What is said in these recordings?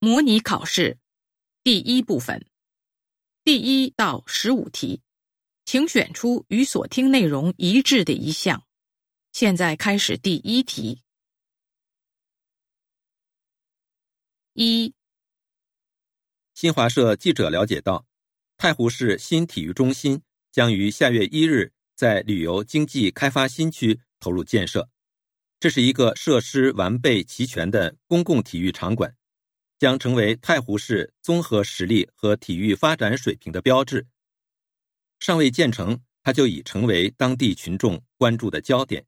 模拟考试第一部分第一到十五题，请选出与所听内容一致的一项。现在开始第一题。一，新华社记者了解到，太湖市新体育中心将于下月一日在旅游经济开发新区投入建设，这是一个设施完备齐全的公共体育场馆。将成为太湖市综合实力和体育发展水平的标志。尚未建成，它就已成为当地群众关注的焦点。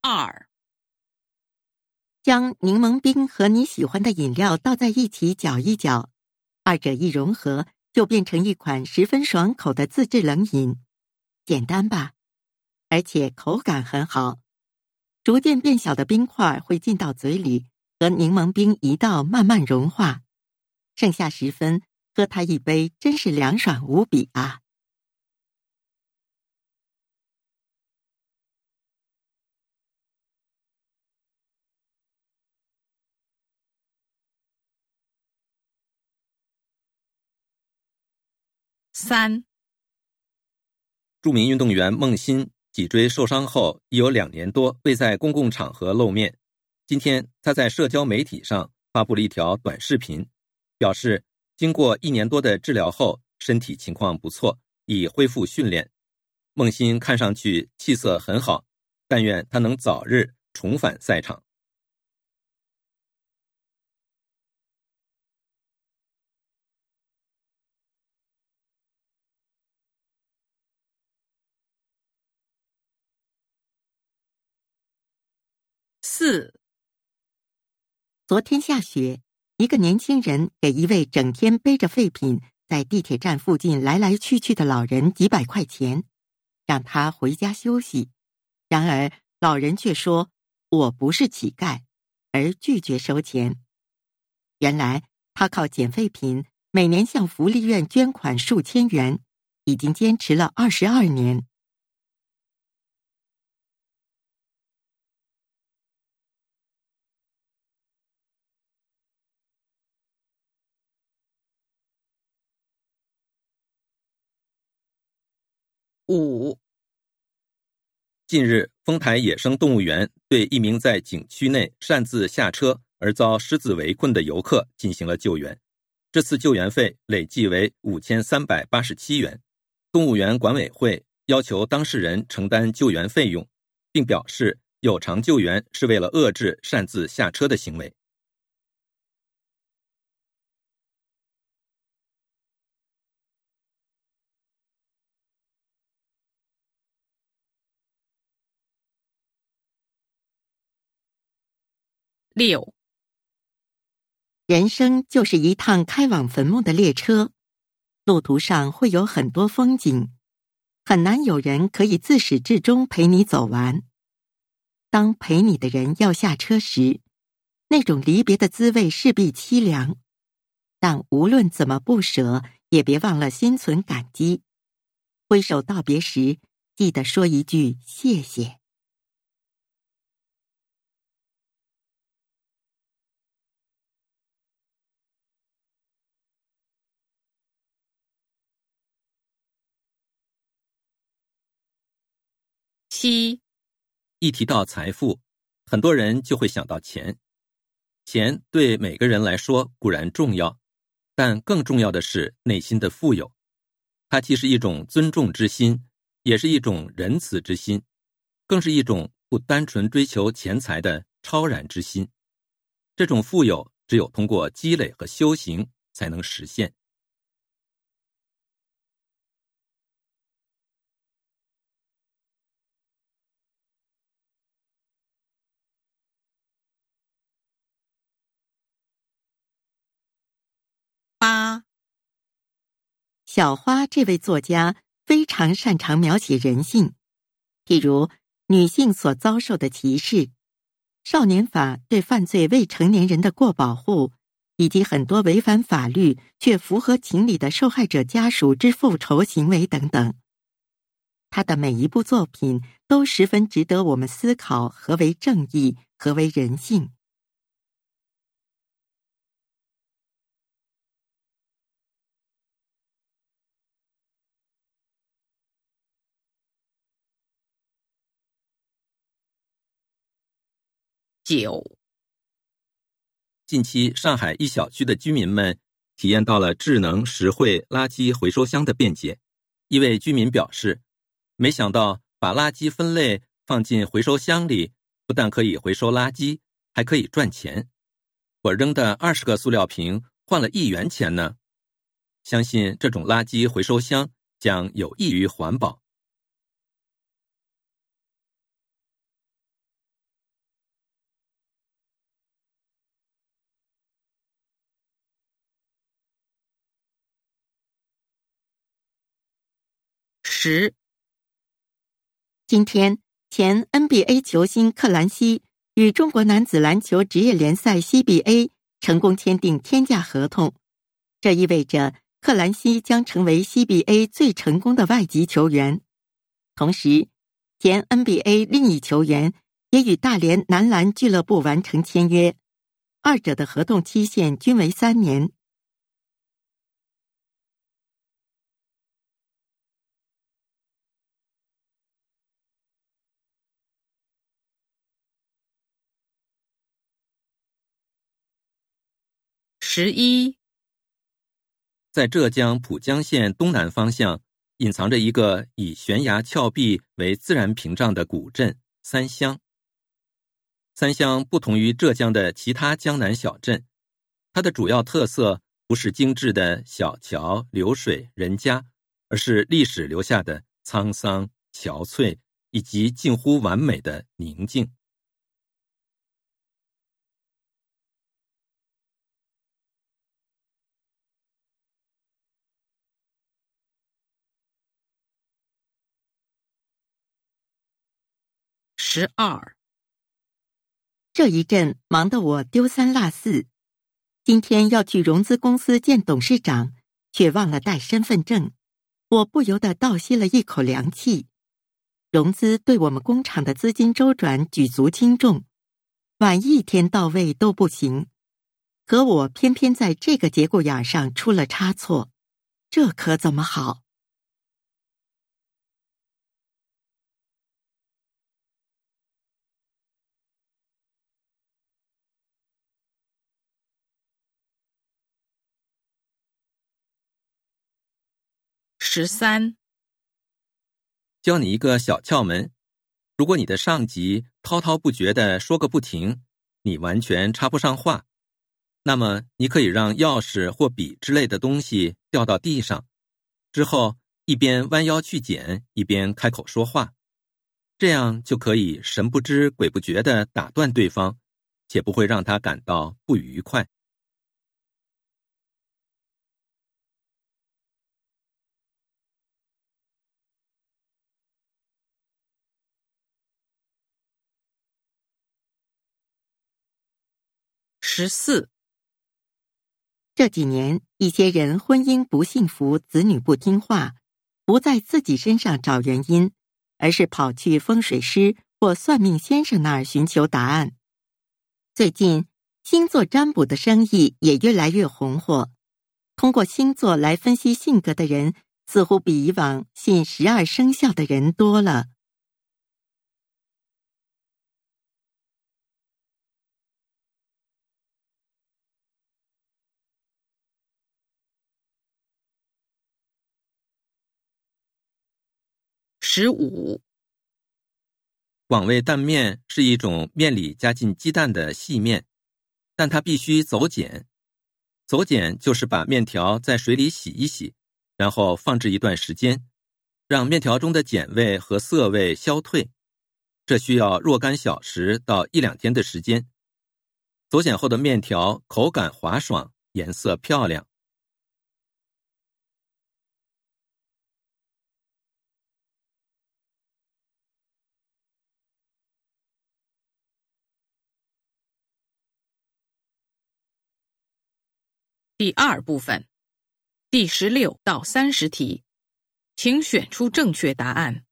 二，将柠檬冰和你喜欢的饮料倒在一起搅一搅。二者一融合，就变成一款十分爽口的自制冷饮，简单吧？而且口感很好。逐渐变小的冰块会进到嘴里，和柠檬冰一道慢慢融化。剩下十分，喝它一杯，真是凉爽无比啊！三，著名运动员孟欣脊椎受伤后已有两年多未在公共场合露面。今天，他在社交媒体上发布了一条短视频，表示经过一年多的治疗后，身体情况不错，已恢复训练。孟欣看上去气色很好，但愿他能早日重返赛场。四，昨天下雪，一个年轻人给一位整天背着废品在地铁站附近来来去去的老人几百块钱，让他回家休息。然而老人却说：“我不是乞丐”，而拒绝收钱。原来他靠捡废品，每年向福利院捐款数千元，已经坚持了二十二年。五，近日，丰台野生动物园对一名在景区内擅自下车而遭狮子围困的游客进行了救援。这次救援费累计为五千三百八十七元。动物园管委会要求当事人承担救援费用，并表示有偿救援是为了遏制擅自下车的行为。六，人生就是一趟开往坟墓的列车，路途上会有很多风景，很难有人可以自始至终陪你走完。当陪你的人要下车时，那种离别的滋味势必凄凉，但无论怎么不舍，也别忘了心存感激。挥手道别时，记得说一句谢谢。七，一提到财富，很多人就会想到钱。钱对每个人来说固然重要，但更重要的是内心的富有。它既是一种尊重之心，也是一种仁慈之心，更是一种不单纯追求钱财的超然之心。这种富有，只有通过积累和修行才能实现。小花这位作家非常擅长描写人性，譬如女性所遭受的歧视，少年法对犯罪未成年人的过保护，以及很多违反法律却符合情理的受害者家属之复仇行为等等。他的每一部作品都十分值得我们思考何为正义，何为人性。九，近期上海一小区的居民们体验到了智能实惠垃圾回收箱的便捷。一位居民表示：“没想到把垃圾分类放进回收箱里，不但可以回收垃圾，还可以赚钱。我扔的二十个塑料瓶换了一元钱呢。相信这种垃圾回收箱将有益于环保。”十，今天前 NBA 球星克兰西与中国男子篮球职业联赛 CBA 成功签订天价合同，这意味着克兰西将成为 CBA 最成功的外籍球员。同时，前 NBA 另一球员也与大连男篮俱乐部完成签约，二者的合同期限均为三年。十一，在浙江浦江县东南方向，隐藏着一个以悬崖峭壁为自然屏障的古镇三乡。三乡不同于浙江的其他江南小镇，它的主要特色不是精致的小桥流水人家，而是历史留下的沧桑憔悴以及近乎完美的宁静。十二，这一阵忙得我丢三落四。今天要去融资公司见董事长，却忘了带身份证，我不由得倒吸了一口凉气。融资对我们工厂的资金周转举足轻重，晚一天到位都不行。可我偏偏在这个节骨眼上出了差错，这可怎么好？十三，教你一个小窍门：如果你的上级滔滔不绝的说个不停，你完全插不上话，那么你可以让钥匙或笔之类的东西掉到地上，之后一边弯腰去捡，一边开口说话，这样就可以神不知鬼不觉的打断对方，且不会让他感到不愉快。十四，这几年，一些人婚姻不幸福，子女不听话，不在自己身上找原因，而是跑去风水师或算命先生那儿寻求答案。最近，星座占卜的生意也越来越红火，通过星座来分析性格的人，似乎比以往信十二生肖的人多了。十五，广味蛋面是一种面里加进鸡蛋的细面，但它必须走碱。走碱就是把面条在水里洗一洗，然后放置一段时间，让面条中的碱味和涩味消退。这需要若干小时到一两天的时间。走碱后的面条口感滑爽，颜色漂亮。第二部分，第十六到三十题，请选出正确答案。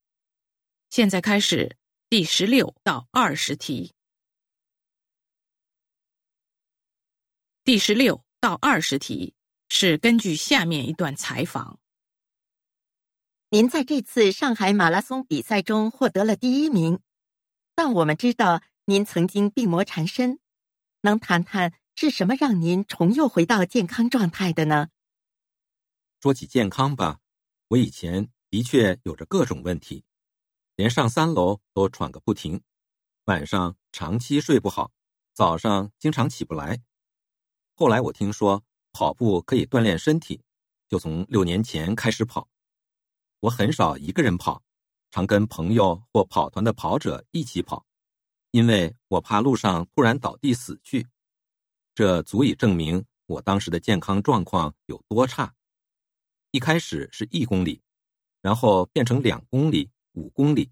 现在开始第十六到二十题。第十六到二十题是根据下面一段采访。您在这次上海马拉松比赛中获得了第一名，但我们知道您曾经病魔缠身，能谈谈是什么让您重又回到健康状态的呢？说起健康吧，我以前的确有着各种问题，连上三楼都喘个不停，晚上长期睡不好，早上经常起不来。后来我听说跑步可以锻炼身体，就从六年前开始跑。我很少一个人跑，常跟朋友或跑团的跑者一起跑，因为我怕路上突然倒地死去。这足以证明我当时的健康状况有多差。一开始是一公里，然后变成两公里、五公里，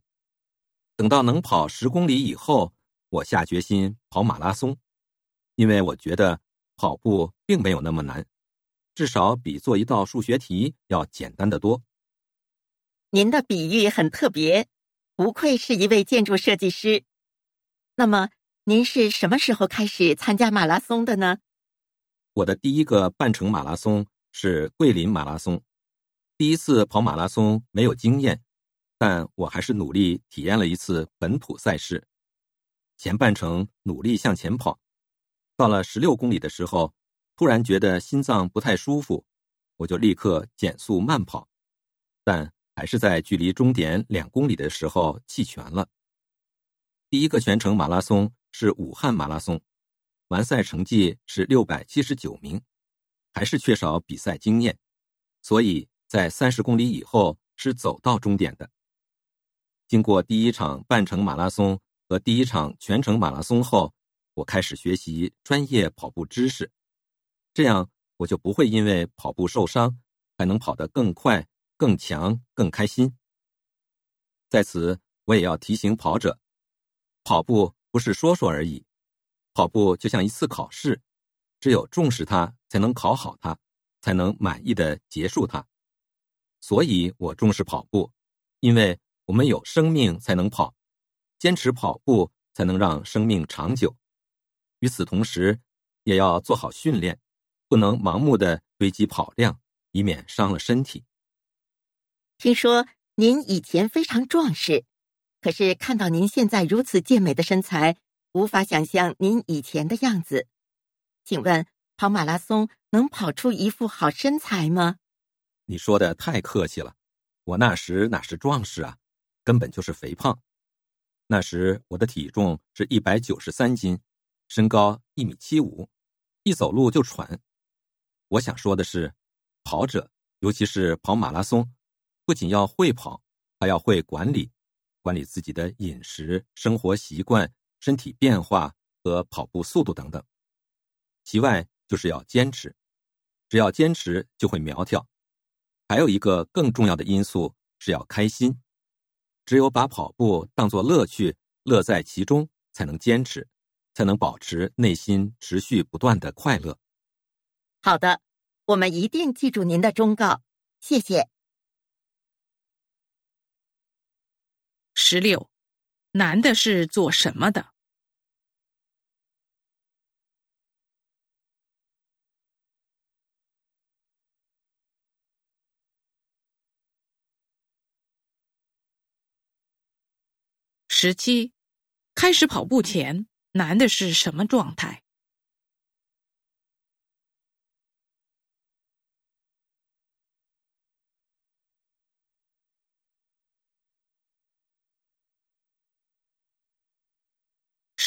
等到能跑十公里以后，我下决心跑马拉松，因为我觉得跑步并没有那么难，至少比做一道数学题要简单的多。您的比喻很特别，不愧是一位建筑设计师。那么，您是什么时候开始参加马拉松的呢？我的第一个半程马拉松是桂林马拉松。第一次跑马拉松没有经验，但我还是努力体验了一次本土赛事。前半程努力向前跑，到了十六公里的时候，突然觉得心脏不太舒服，我就立刻减速慢跑，但。还是在距离终点两公里的时候弃权了。第一个全程马拉松是武汉马拉松，完赛成绩是六百七十九名，还是缺少比赛经验，所以在三十公里以后是走到终点的。经过第一场半程马拉松和第一场全程马拉松后，我开始学习专业跑步知识，这样我就不会因为跑步受伤，还能跑得更快。更强、更开心。在此，我也要提醒跑者：跑步不是说说而已，跑步就像一次考试，只有重视它，才能考好它，才能满意的结束它。所以我重视跑步，因为我们有生命才能跑，坚持跑步才能让生命长久。与此同时，也要做好训练，不能盲目的堆积跑量，以免伤了身体。听说您以前非常壮实，可是看到您现在如此健美的身材，无法想象您以前的样子。请问跑马拉松能跑出一副好身材吗？你说的太客气了，我那时哪是壮实啊，根本就是肥胖。那时我的体重是一百九十三斤，身高一米七五，一走路就喘。我想说的是，跑者尤其是跑马拉松。不仅要会跑，还要会管理，管理自己的饮食、生活习惯、身体变化和跑步速度等等。其外，就是要坚持，只要坚持就会苗条。还有一个更重要的因素是要开心，只有把跑步当作乐趣，乐在其中，才能坚持，才能保持内心持续不断的快乐。好的，我们一定记住您的忠告，谢谢。十六，男的是做什么的？十七，开始跑步前，男的是什么状态？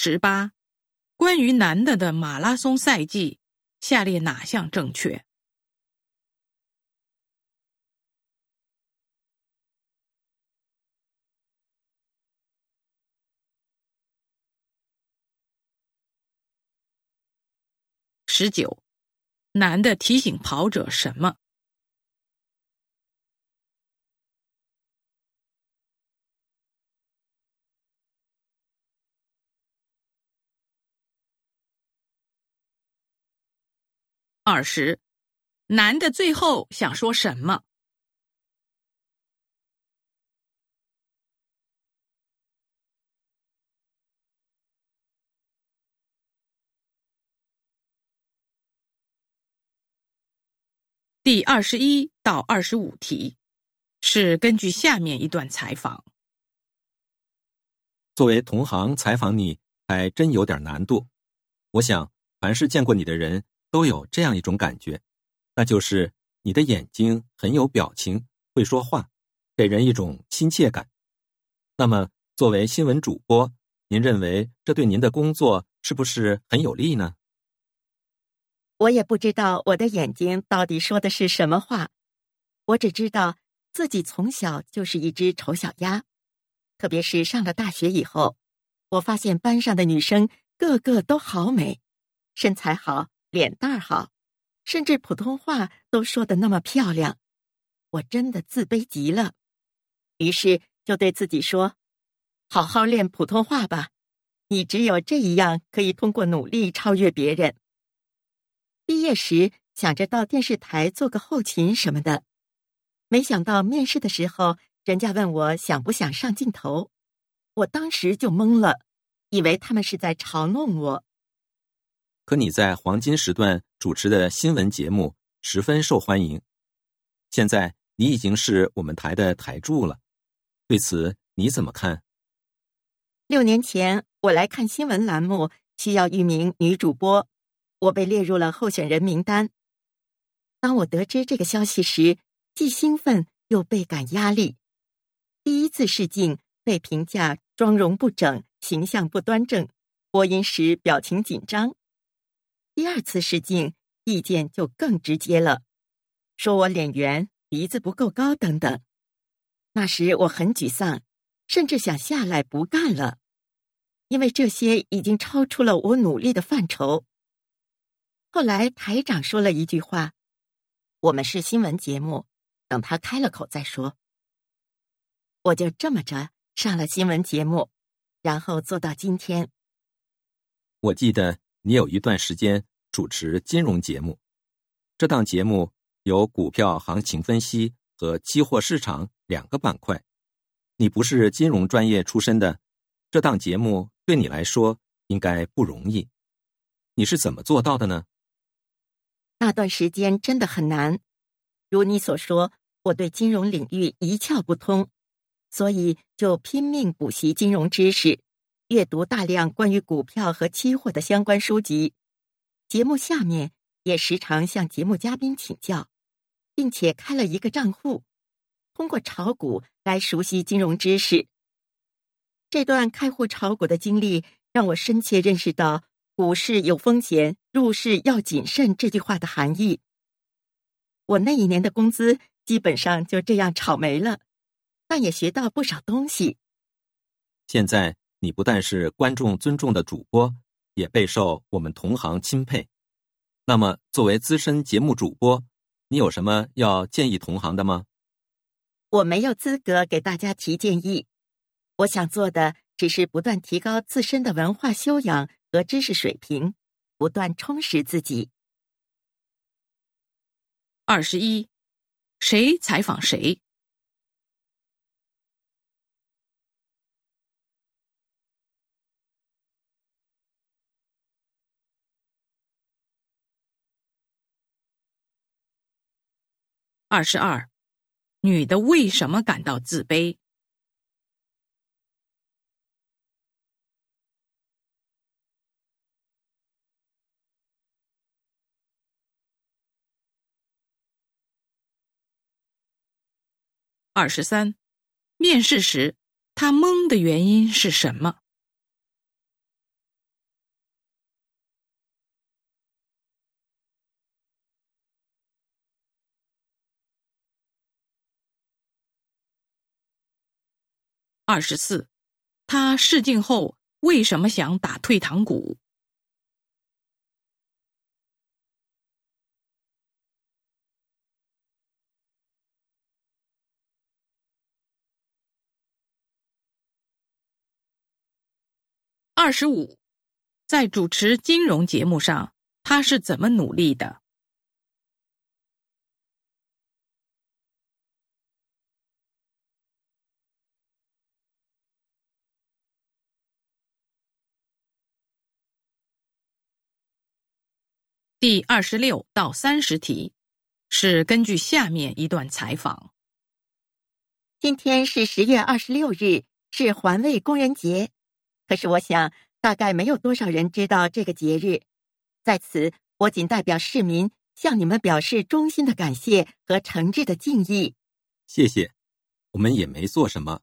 十八，关于男的的马拉松赛季，下列哪项正确？十九，男的提醒跑者什么？二十，男的最后想说什么？第二十一到二十五题，是根据下面一段采访。作为同行采访你，还真有点难度。我想，凡是见过你的人都有这样一种感觉，那就是你的眼睛很有表情，会说话，给人一种亲切感。那么，作为新闻主播，您认为这对您的工作是不是很有利呢？我也不知道我的眼睛到底说的是什么话，我只知道自己从小就是一只丑小鸭，特别是上了大学以后，我发现班上的女生个个都好美，身材好，脸蛋好，甚至普通话都说的那么漂亮，我真的自卑极了，于是就对自己说：“好好练普通话吧，你只有这一样可以通过努力超越别人。”毕业时想着到电视台做个后勤什么的，没想到面试的时候，人家问我想不想上镜头，我当时就懵了，以为他们是在嘲弄我。可你在黄金时段主持的新闻节目十分受欢迎，现在你已经是我们台的台柱了，对此你怎么看？六年前我来看新闻栏目，需要一名女主播。我被列入了候选人名单。当我得知这个消息时，既兴奋又倍感压力。第一次试镜被评价妆容不整、形象不端正，播音时表情紧张。第二次试镜意见就更直接了，说我脸圆、鼻子不够高等等。那时我很沮丧，甚至想下来不干了，因为这些已经超出了我努力的范畴。后来台长说了一句话：“我们是新闻节目，等他开了口再说。”我就这么着上了新闻节目，然后做到今天。我记得你有一段时间主持金融节目，这档节目有股票行情分析和期货市场两个板块。你不是金融专业出身的，这档节目对你来说应该不容易。你是怎么做到的呢？那段时间真的很难，如你所说，我对金融领域一窍不通，所以就拼命补习金融知识，阅读大量关于股票和期货的相关书籍。节目下面也时常向节目嘉宾请教，并且开了一个账户，通过炒股来熟悉金融知识。这段开户炒股的经历让我深切认识到。股市有风险，入市要谨慎。这句话的含义，我那一年的工资基本上就这样炒没了，但也学到不少东西。现在你不但是观众尊重的主播，也备受我们同行钦佩。那么，作为资深节目主播，你有什么要建议同行的吗？我没有资格给大家提建议，我想做的只是不断提高自身的文化修养。和知识水平，不断充实自己。二十一，谁采访谁？二十二，女的为什么感到自卑？二十三，面试时他懵的原因是什么？二十四，他试镜后为什么想打退堂鼓？二十五，在主持金融节目上，他是怎么努力的？第二十六到三十题是根据下面一段采访。今天是十月二十六日，是环卫工人节。可是我想，大概没有多少人知道这个节日。在此，我仅代表市民向你们表示衷心的感谢和诚挚的敬意。谢谢，我们也没做什么，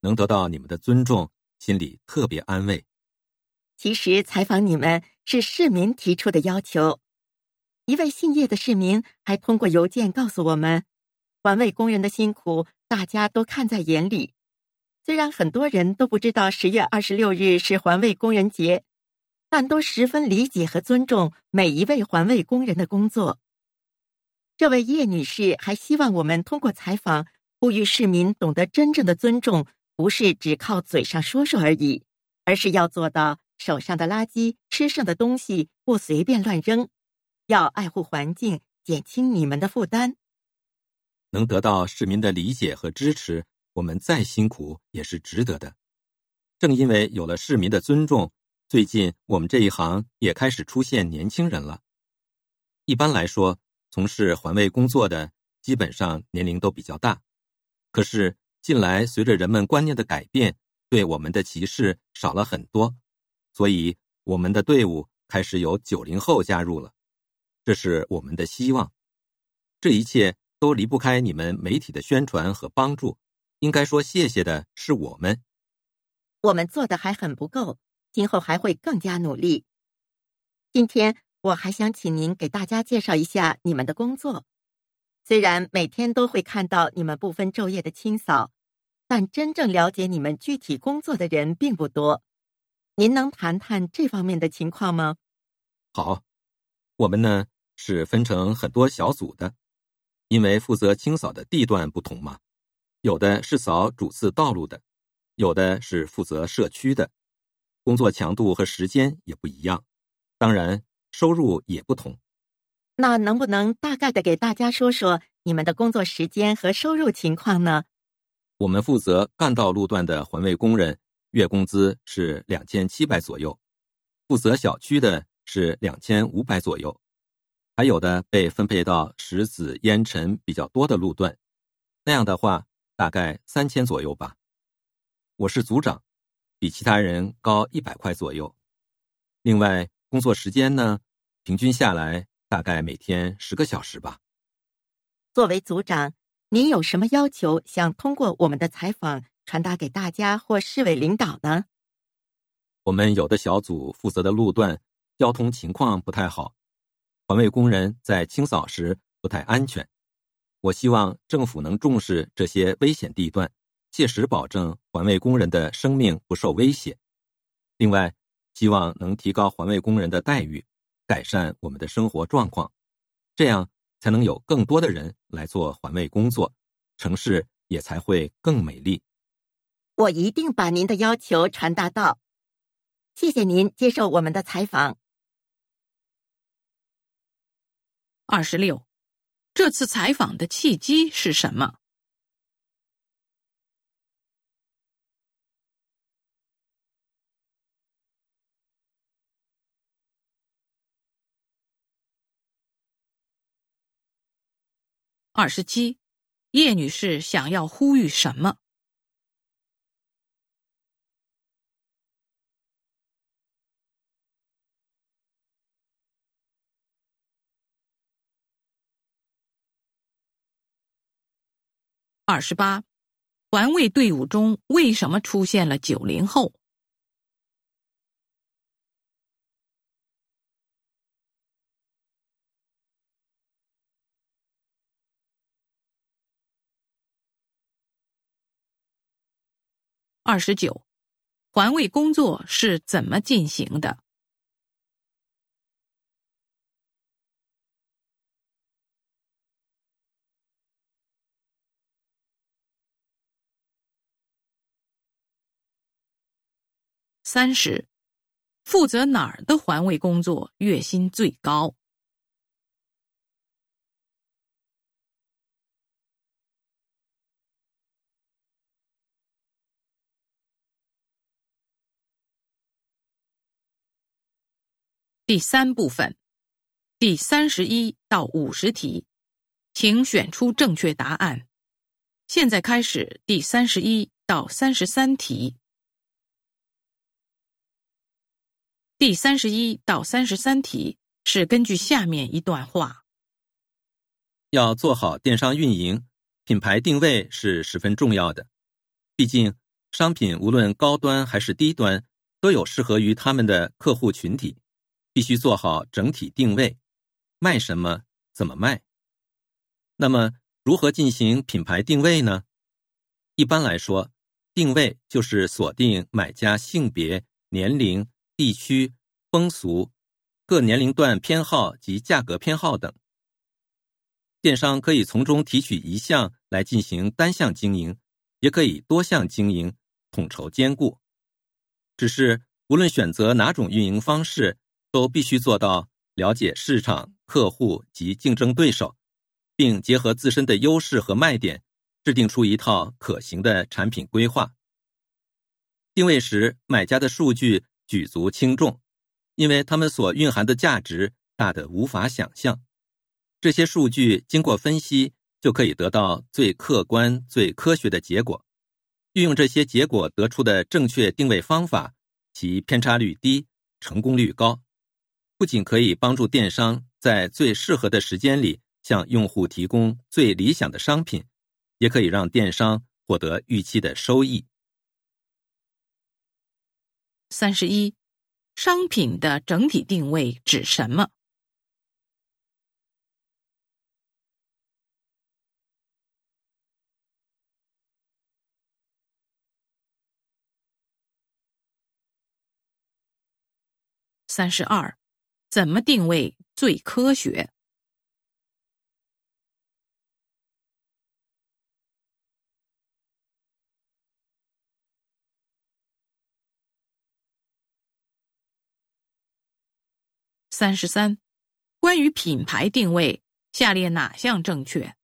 能得到你们的尊重，心里特别安慰。其实采访你们是市民提出的要求。一位姓叶的市民还通过邮件告诉我们，环卫工人的辛苦大家都看在眼里。虽然很多人都不知道十月二十六日是环卫工人节，但都十分理解和尊重每一位环卫工人的工作。这位叶女士还希望我们通过采访，呼吁市民懂得真正的尊重，不是只靠嘴上说说而已，而是要做到。手上的垃圾、吃剩的东西不随便乱扔，要爱护环境，减轻你们的负担。能得到市民的理解和支持，我们再辛苦也是值得的。正因为有了市民的尊重，最近我们这一行也开始出现年轻人了。一般来说，从事环卫工作的基本上年龄都比较大，可是近来随着人们观念的改变，对我们的歧视少了很多。所以，我们的队伍开始有九零后加入了，这是我们的希望。这一切都离不开你们媒体的宣传和帮助。应该说，谢谢的是我们。我们做的还很不够，今后还会更加努力。今天，我还想请您给大家介绍一下你们的工作。虽然每天都会看到你们不分昼夜的清扫，但真正了解你们具体工作的人并不多。您能谈谈这方面的情况吗？好，我们呢是分成很多小组的，因为负责清扫的地段不同嘛，有的是扫主次道路的，有的是负责社区的，工作强度和时间也不一样，当然收入也不同。那能不能大概的给大家说说你们的工作时间和收入情况呢？我们负责干道路段的环卫工人。月工资是两千七百左右，负责小区的是两千五百左右，还有的被分配到石子烟尘比较多的路段，那样的话大概三千左右吧。我是组长，比其他人高一百块左右。另外工作时间呢，平均下来大概每天十个小时吧。作为组长，您有什么要求想通过我们的采访？传达给大家或市委领导呢？我们有的小组负责的路段交通情况不太好，环卫工人在清扫时不太安全。我希望政府能重视这些危险地段，切实保证环卫工人的生命不受威胁。另外，希望能提高环卫工人的待遇，改善我们的生活状况，这样才能有更多的人来做环卫工作，城市也才会更美丽。我一定把您的要求传达到。谢谢您接受我们的采访。二十六，这次采访的契机是什么？二十七，叶女士想要呼吁什么？二十八，环卫队伍中为什么出现了九零后？二十九，环卫工作是怎么进行的？三十，负责哪儿的环卫工作月薪最高？第三部分，第三十一到五十题，请选出正确答案。现在开始第三十一到三十三题。第三十一到三十三题是根据下面一段话：要做好电商运营，品牌定位是十分重要的。毕竟，商品无论高端还是低端，都有适合于他们的客户群体，必须做好整体定位。卖什么？怎么卖？那么，如何进行品牌定位呢？一般来说，定位就是锁定买家性别、年龄、地区、风俗、各年龄段偏好及价格偏好等。电商可以从中提取一项来进行单项经营，也可以多项经营，统筹兼顾。只是无论选择哪种运营方式，都必须做到了解市场。客户及竞争对手，并结合自身的优势和卖点，制定出一套可行的产品规划。定位时，买家的数据举足轻重，因为他们所蕴含的价值大得无法想象。这些数据经过分析，就可以得到最客观、最科学的结果。运用这些结果得出的正确定位方法，其偏差率低，成功率高，不仅可以帮助电商。在最适合的时间里，向用户提供最理想的商品，也可以让电商获得预期的收益。三十一，商品的整体定位指什么？三十二，怎么定位？最科学。三十三，关于品牌定位，下列哪项正确？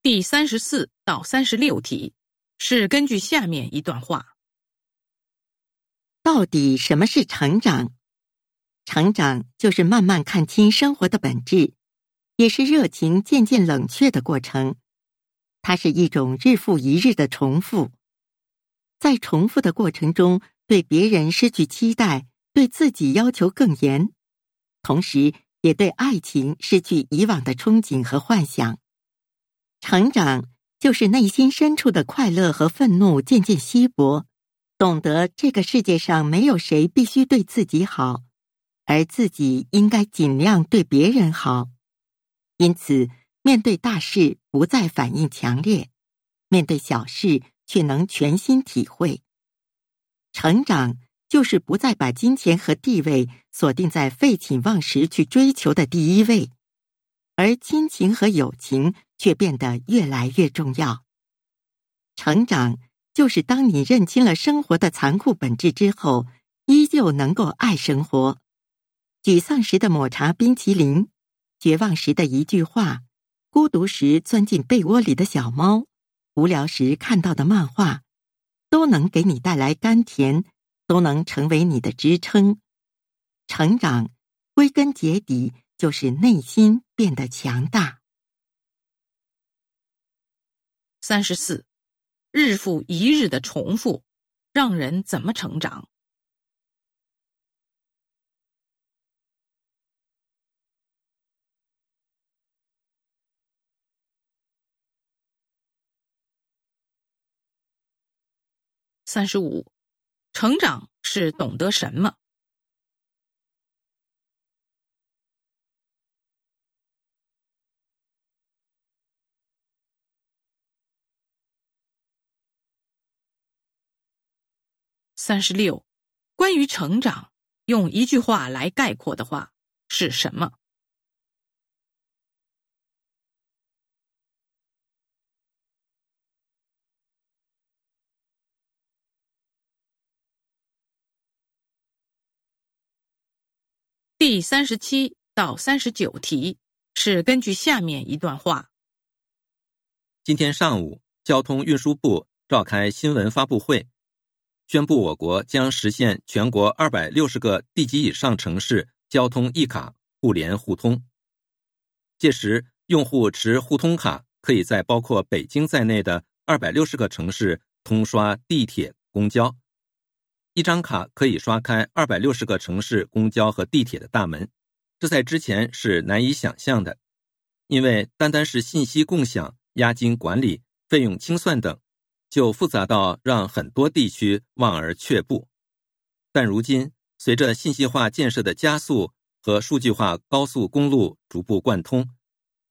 第三十四到三十六题是根据下面一段话：到底什么是成长？成长就是慢慢看清生活的本质，也是热情渐渐冷却的过程。它是一种日复一日的重复，在重复的过程中，对别人失去期待，对自己要求更严，同时也对爱情失去以往的憧憬和幻想。成长就是内心深处的快乐和愤怒渐渐稀薄，懂得这个世界上没有谁必须对自己好，而自己应该尽量对别人好。因此，面对大事不再反应强烈，面对小事却能全心体会。成长就是不再把金钱和地位锁定在废寝忘食去追求的第一位。而亲情和友情却变得越来越重要。成长就是当你认清了生活的残酷本质之后，依旧能够爱生活。沮丧时的抹茶冰淇淋，绝望时的一句话，孤独时钻进被窝里的小猫，无聊时看到的漫画，都能给你带来甘甜，都能成为你的支撑。成长，归根结底。就是内心变得强大。三十四，日复一日的重复，让人怎么成长？三十五，成长是懂得什么？三十六，关于成长，用一句话来概括的话是什么？第三十七到三十九题是根据下面一段话。今天上午，交通运输部召开新闻发布会，宣布我国将实现全国二百六十个地级以上城市交通一卡互联互通。届时，用户持互通卡，可以在包括北京在内的二百六十个城市通刷地铁、公交。一张卡可以刷开二百六十个城市公交和地铁的大门，这在之前是难以想象的，因为单单是信息共享、押金管理、费用清算等，就复杂到让很多地区望而却步。但如今，随着信息化建设的加速，和数据化高速公路逐步贯通，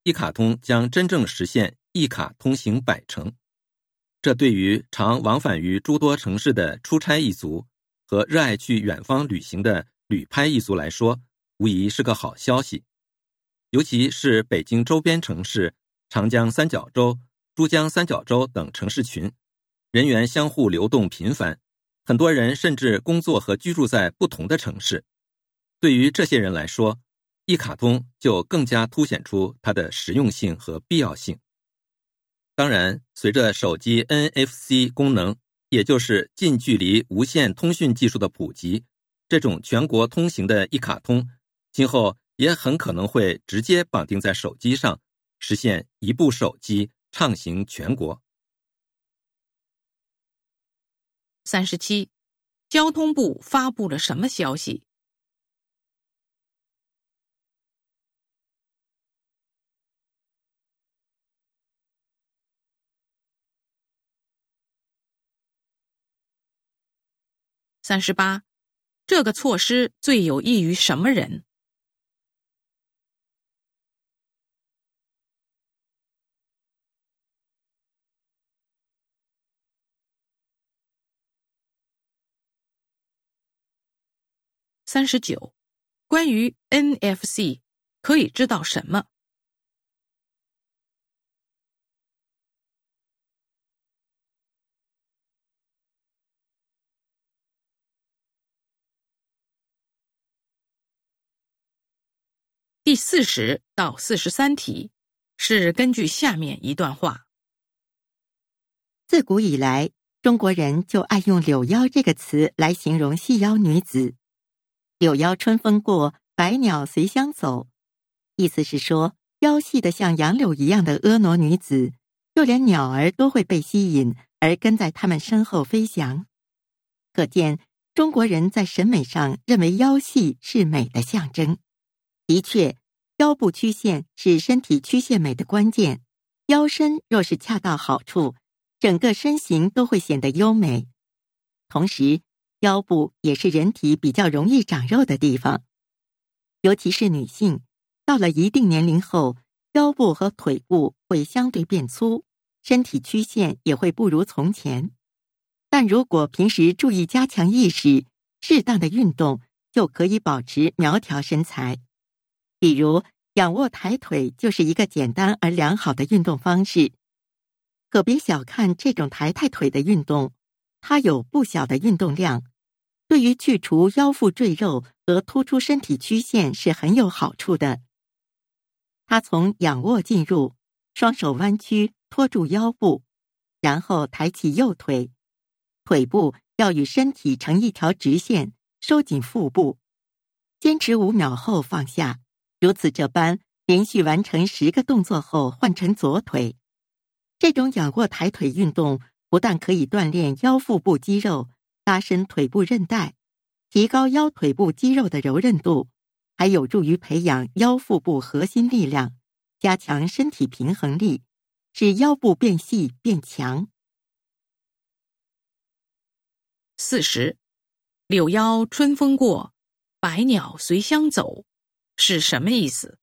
一卡通将真正实现一卡通行百城。这对于常往返于诸多城市的出差一族和热爱去远方旅行的旅拍一族来说，无疑是个好消息。尤其是北京周边城市、长江三角洲、珠江三角洲等城市群，人员相互流动频繁，很多人甚至工作和居住在不同的城市。对于这些人来说，一卡通就更加凸显出它的实用性和必要性。当然，随着手机 NFC 功能，也就是近距离无线通讯技术的普及，这种全国通行的一卡通，今后也很可能会直接绑定在手机上，实现一部手机畅行全国。三十七，交通部发布了什么消息？三十八，这个措施最有益于什么人？三十九，关于 NFC，可以知道什么？四十到四十三题是根据下面一段话。自古以来，中国人就爱用“柳腰”这个词来形容细腰女子。“柳腰春风过，百鸟随香走”，意思是说，腰细的像杨柳一样的婀娜女子，就连鸟儿都会被吸引而跟在他们身后飞翔。可见，中国人在审美上认为腰细是美的象征。的确，腰部曲线是身体曲线美的关键。腰身若是恰到好处，整个身形都会显得优美。同时，腰部也是人体比较容易长肉的地方，尤其是女性，到了一定年龄后，腰部和腿部会相对变粗，身体曲线也会不如从前。但如果平时注意加强意识，适当的运动，就可以保持苗条身材。比如仰卧抬腿就是一个简单而良好的运动方式，可别小看这种抬抬腿的运动，它有不小的运动量，对于去除腰腹赘肉和突出身体曲线是很有好处的。它从仰卧进入，双手弯曲托住腰部，然后抬起右腿，腿部要与身体成一条直线，收紧腹部，坚持五秒后放下。如此这般连续完成十个动作后，换成左腿。这种仰卧抬腿运动不但可以锻炼腰腹部肌肉、拉伸腿部韧带、提高腰腿部肌肉的柔韧度，还有助于培养腰腹部核心力量，加强身体平衡力，使腰部变细变强。四十，柳腰春风过，百鸟随香走。是什么意思？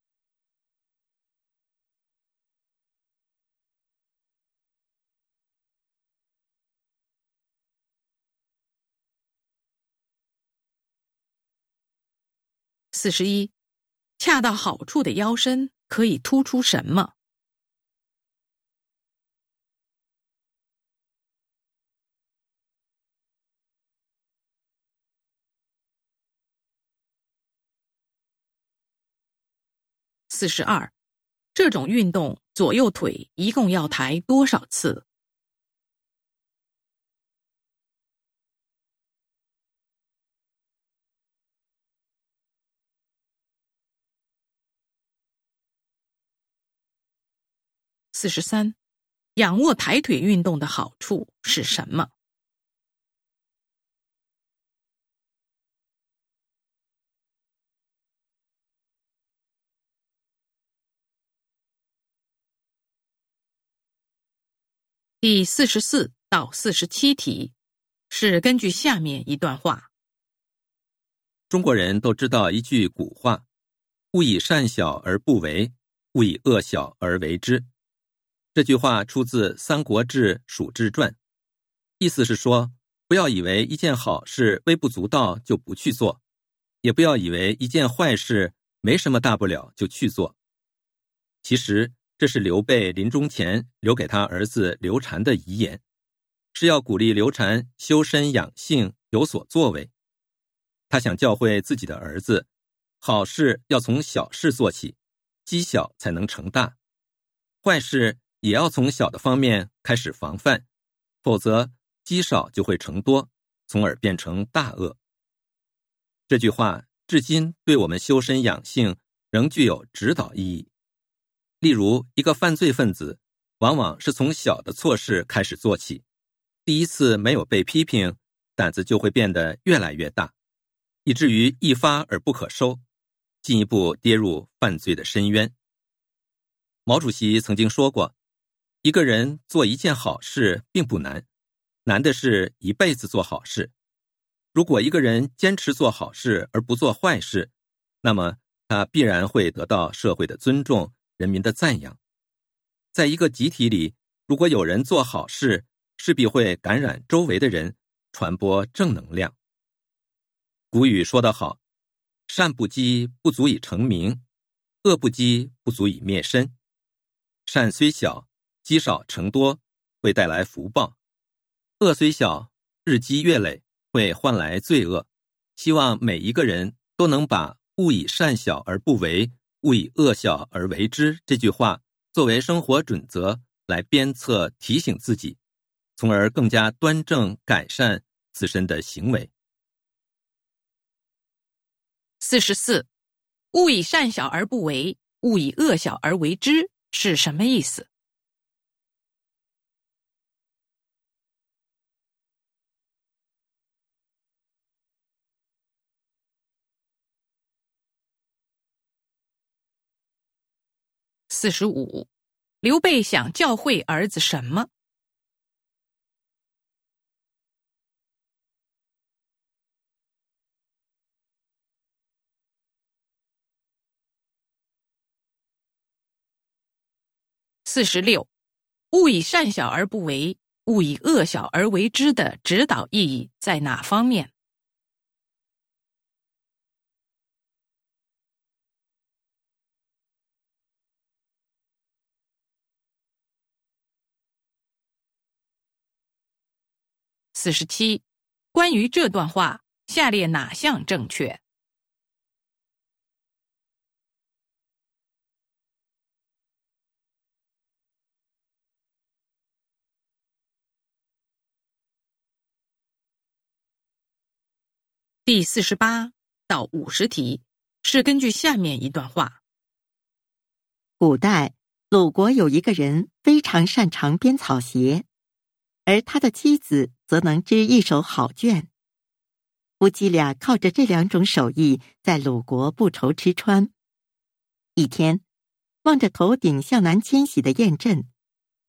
四十一，恰到好处的腰身可以突出什么？四十二，这种运动左右腿一共要抬多少次？四十三，仰卧抬腿运动的好处是什么？第四十四到四十七题是根据下面一段话。中国人都知道一句古话：“勿以善小而不为，勿以恶小而为之。”这句话出自《三国志·蜀志传》，意思是说，不要以为一件好事微不足道就不去做，也不要以为一件坏事没什么大不了就去做。其实。这是刘备临终前留给他儿子刘禅的遗言，是要鼓励刘禅修身养性，有所作为。他想教会自己的儿子，好事要从小事做起，积小才能成大；坏事也要从小的方面开始防范，否则积少就会成多，从而变成大恶。这句话至今对我们修身养性仍具有指导意义。例如，一个犯罪分子，往往是从小的错事开始做起，第一次没有被批评，胆子就会变得越来越大，以至于一发而不可收，进一步跌入犯罪的深渊。毛主席曾经说过：“一个人做一件好事并不难，难的是一辈子做好事。如果一个人坚持做好事而不做坏事，那么他必然会得到社会的尊重。”人民的赞扬，在一个集体里，如果有人做好事，势必会感染周围的人，传播正能量。古语说得好：“善不积不足以成名，恶不积不足以灭身。善虽小，积少成多，会带来福报；恶虽小，日积月累，会换来罪恶。”希望每一个人都能把“勿以善小而不为”。勿以恶小而为之这句话作为生活准则来鞭策提醒自己，从而更加端正改善自身的行为。四十四，勿以善小而不为，勿以恶小而为之是什么意思？四十五，刘备想教会儿子什么？四十六，勿以善小而不为，勿以恶小而为之的指导意义在哪方面？四十七，关于这段话，下列哪项正确？第四十八到五十题是根据下面一段话：古代鲁国有一个人非常擅长编草鞋。而他的妻子则能织一手好绢，夫妻俩靠着这两种手艺，在鲁国不愁吃穿。一天，望着头顶向南迁徙的雁阵，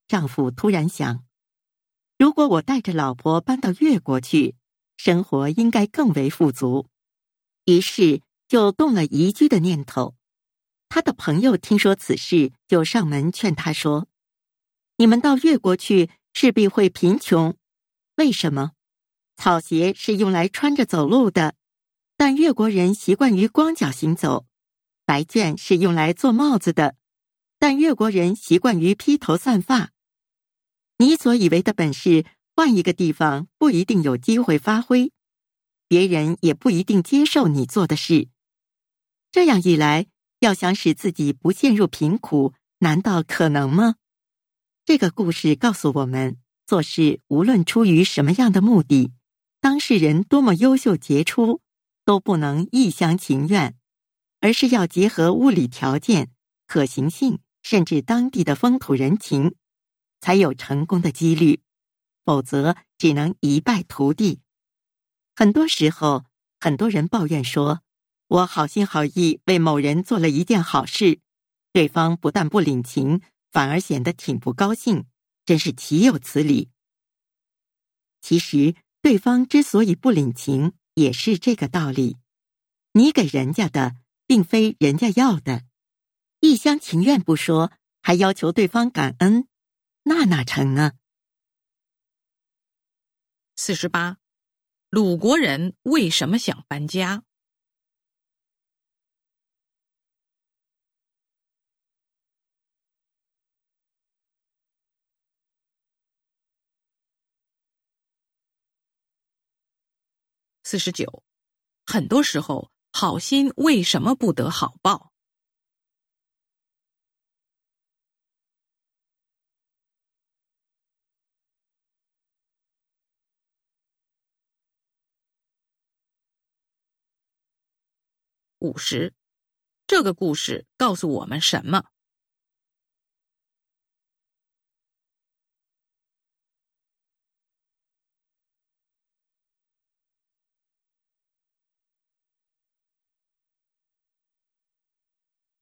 丈夫突然想：如果我带着老婆搬到越国去，生活应该更为富足。于是就动了移居的念头。他的朋友听说此事，就上门劝他说：“你们到越国去。”势必会贫穷，为什么？草鞋是用来穿着走路的，但越国人习惯于光脚行走；白绢是用来做帽子的，但越国人习惯于披头散发。你所以为的本事，换一个地方不一定有机会发挥，别人也不一定接受你做的事。这样一来，要想使自己不陷入贫苦，难道可能吗？这个故事告诉我们，做事无论出于什么样的目的，当事人多么优秀杰出，都不能一厢情愿，而是要结合物理条件、可行性，甚至当地的风土人情，才有成功的几率。否则，只能一败涂地。很多时候，很多人抱怨说：“我好心好意为某人做了一件好事，对方不但不领情。”反而显得挺不高兴，真是岂有此理！其实对方之所以不领情，也是这个道理。你给人家的，并非人家要的，一厢情愿不说，还要求对方感恩，那哪成呢？四十八，鲁国人为什么想搬家？四十九，很多时候好心为什么不得好报？五十，这个故事告诉我们什么？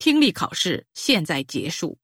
听力考试现在结束。